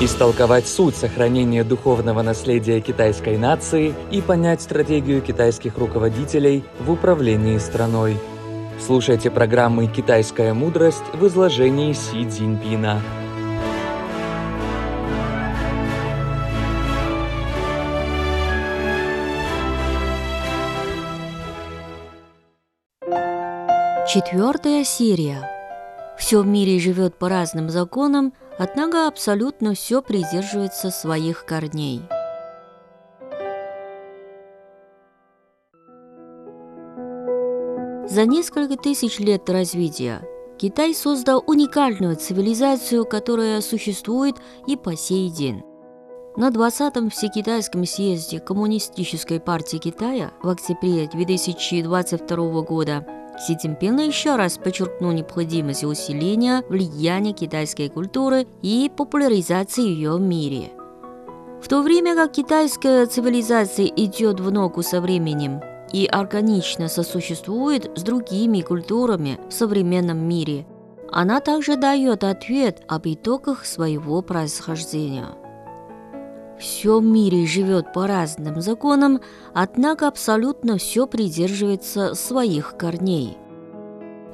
истолковать суть сохранения духовного наследия китайской нации и понять стратегию китайских руководителей в управлении страной. Слушайте программы «Китайская мудрость» в изложении Си Цзиньпина. Четвертая серия. Все в мире живет по разным законам, однако абсолютно все придерживается своих корней. За несколько тысяч лет развития Китай создал уникальную цивилизацию, которая существует и по сей день. На 20-м Всекитайском съезде Коммунистической партии Китая в октябре 2022 года Си Цзиньпин еще раз подчеркнул необходимость усиления влияния китайской культуры и популяризации ее в мире. В то время как китайская цивилизация идет в ногу со временем и органично сосуществует с другими культурами в современном мире, она также дает ответ об итогах своего происхождения. Все в мире живет по разным законам, однако абсолютно все придерживается своих корней.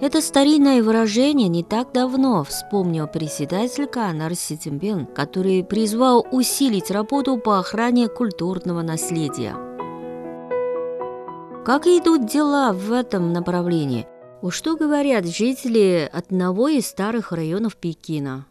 Это старинное выражение не так давно вспомнил председатель Канар Си Цзиньпин, который призвал усилить работу по охране культурного наследия. Как идут дела в этом направлении? Что говорят жители одного из старых районов Пекина?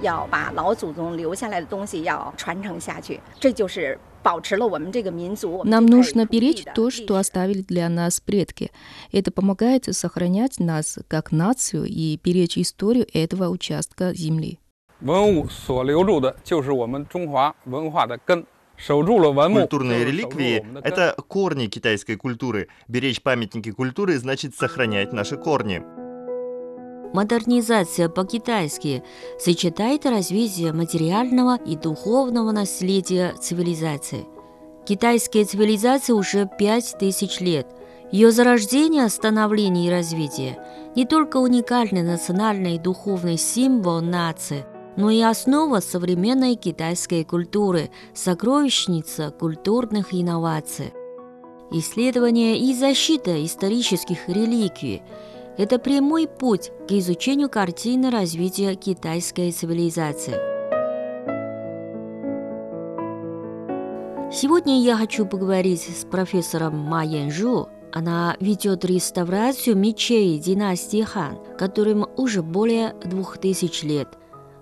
要把老祖宗留下来的东西要传承下去，这就是保持了我们这个民族。Нам нужно беречь то, что оставили для нас предки. Это помогает сохранять нас как нацию и беречь историю этого участка земли. 文物所留住的就是我们中华文化的根。Культурные реликвии – это корни китайской культуры. Беречь памятники культуры значит сохранять наши корни. Модернизация по-китайски сочетает развитие материального и духовного наследия цивилизации. Китайская цивилизация уже пять тысяч лет. Ее зарождение, становление и развитие не только уникальный национальный и духовный символ нации, но и основа современной китайской культуры, сокровищница культурных инноваций. Исследование и защита исторических реликвий – это прямой путь к изучению картины развития китайской цивилизации. Сегодня я хочу поговорить с профессором Ма Янжу. Она ведет реставрацию мечей династии Хан, которым уже более двух тысяч лет.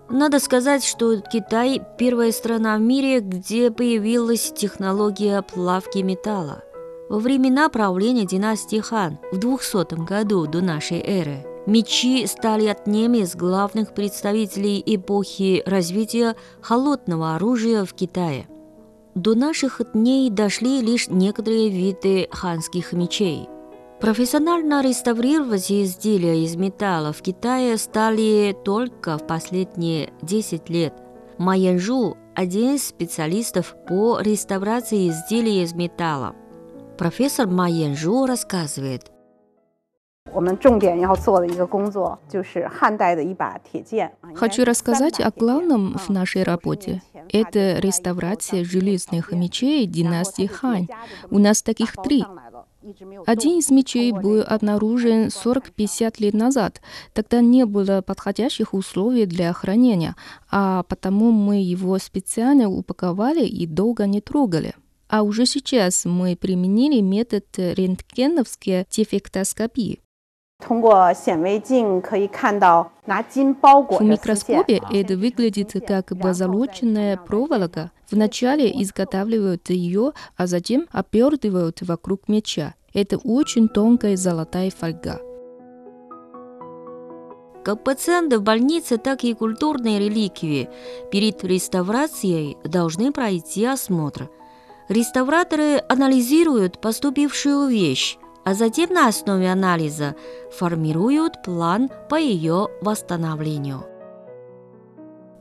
Надо сказать, что Китай – первая страна в мире, где появилась технология плавки металла. Во времена правления династии Хан в 200 году до нашей эры мечи стали одним из главных представителей эпохи развития холодного оружия в Китае. До наших дней дошли лишь некоторые виды ханских мечей. Профессионально реставрировать изделия из металла в Китае стали только в последние 10 лет. Ма Янжу – один из специалистов по реставрации изделий из металла – Профессор Ма Янжу рассказывает. Хочу рассказать о главном в нашей работе. Это реставрация железных мечей династии Хань. У нас таких три. Один из мечей был обнаружен 40-50 лет назад. Тогда не было подходящих условий для хранения, а потому мы его специально упаковали и долго не трогали. А уже сейчас мы применили метод рентгеновской дефектоскопии. В микроскопе это выглядит как позолоченная проволока. Вначале изготавливают ее, а затем обертывают вокруг меча. Это очень тонкая золотая фольга. Как пациенты в больнице, так и культурные реликвии перед реставрацией должны пройти осмотр – Реставраторы анализируют поступившую вещь, а затем на основе анализа формируют план по ее восстановлению.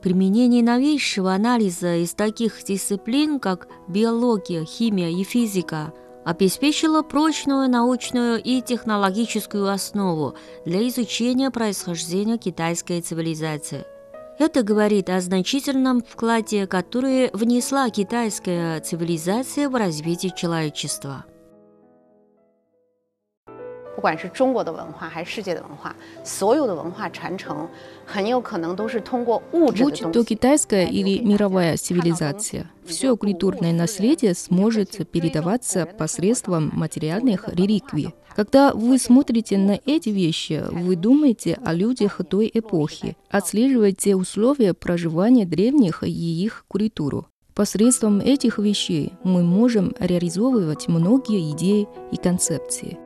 Применение новейшего анализа из таких дисциплин, как биология, химия и физика, обеспечило прочную научную и технологическую основу для изучения происхождения китайской цивилизации. Это говорит о значительном вкладе, который внесла китайская цивилизация в развитие человечества. 不管是中国的文化还是世界的文化，所有的文化传承很有可能都是通过物质的 Будь 东 то 西。 китайская или мировая цивилизация, все культурное наследие сможет передаваться посредством материальных реликвий. Когда вы смотрите на эти вещи, вы думаете о людях той эпохи, отслеживаете условия проживания древних и их культуру. Посредством этих вещей мы можем реализовывать многие идеи и концепции.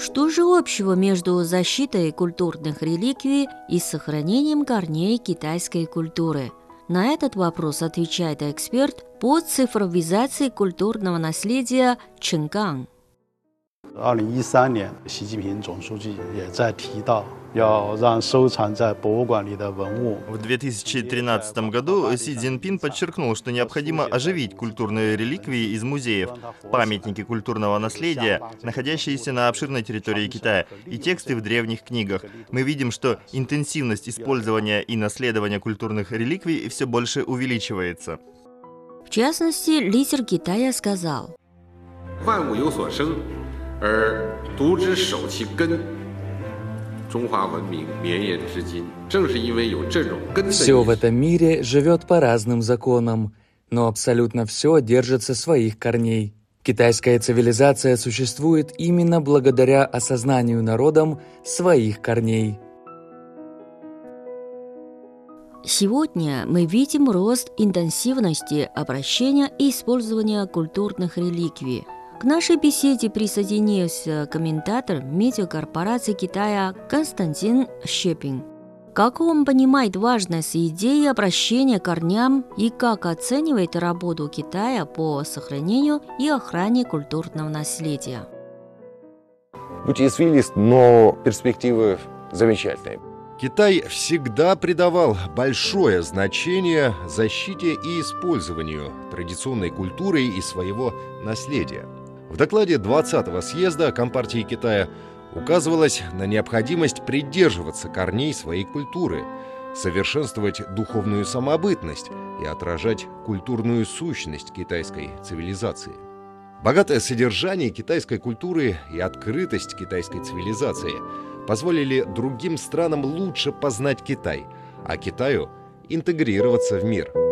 Что же общего между защитой культурных реликвий и сохранением корней китайской культуры? На этот вопрос отвечает эксперт по цифровизации культурного наследия Чен Ганг. 二零一三年，习近平总书记也在提到，要让收藏在博物馆里的文物 В 2013 году Си Цзиньпин подчеркнул, что необходимо оживить культурные реликвии из музеев, памятники культурного наследия, находящиеся на обширной территории Китая, и тексты в древних книгах. Мы видим, что интенсивность использования и наследования культурных реликвий все больше увеличивается. В частности, лидер Китая сказал, 万物有所生， 而独之守其根。中华文明绵延至今，正是因为有这种根的 Все 意 в 识 этом мире живет по разным законам, но абсолютно все держится своих корней. Китайская цивилизация существует именно благодаря осознанию народом своих корней. Сегодня мы видим рост интенсивности обращения и использования культурных реликвий. к нашей беседе присоединился комментатор медиакорпорации Китая Константин Щепин. Как он понимает важность идеи обращения к корням и как оценивает работу Китая по сохранению и охране культурного наследия? Путь извилист, но перспективы замечательные. Китай всегда придавал большое значение защите и использованию традиционной культуры и своего наследия. В докладе 20-го съезда Компартии Китая указывалось на необходимость придерживаться корней своей культуры, совершенствовать духовную самобытность и отражать культурную сущность китайской цивилизации. Богатое содержание китайской культуры и открытость китайской цивилизации позволили другим странам лучше познать Китай, а Китаю интегрироваться в мир –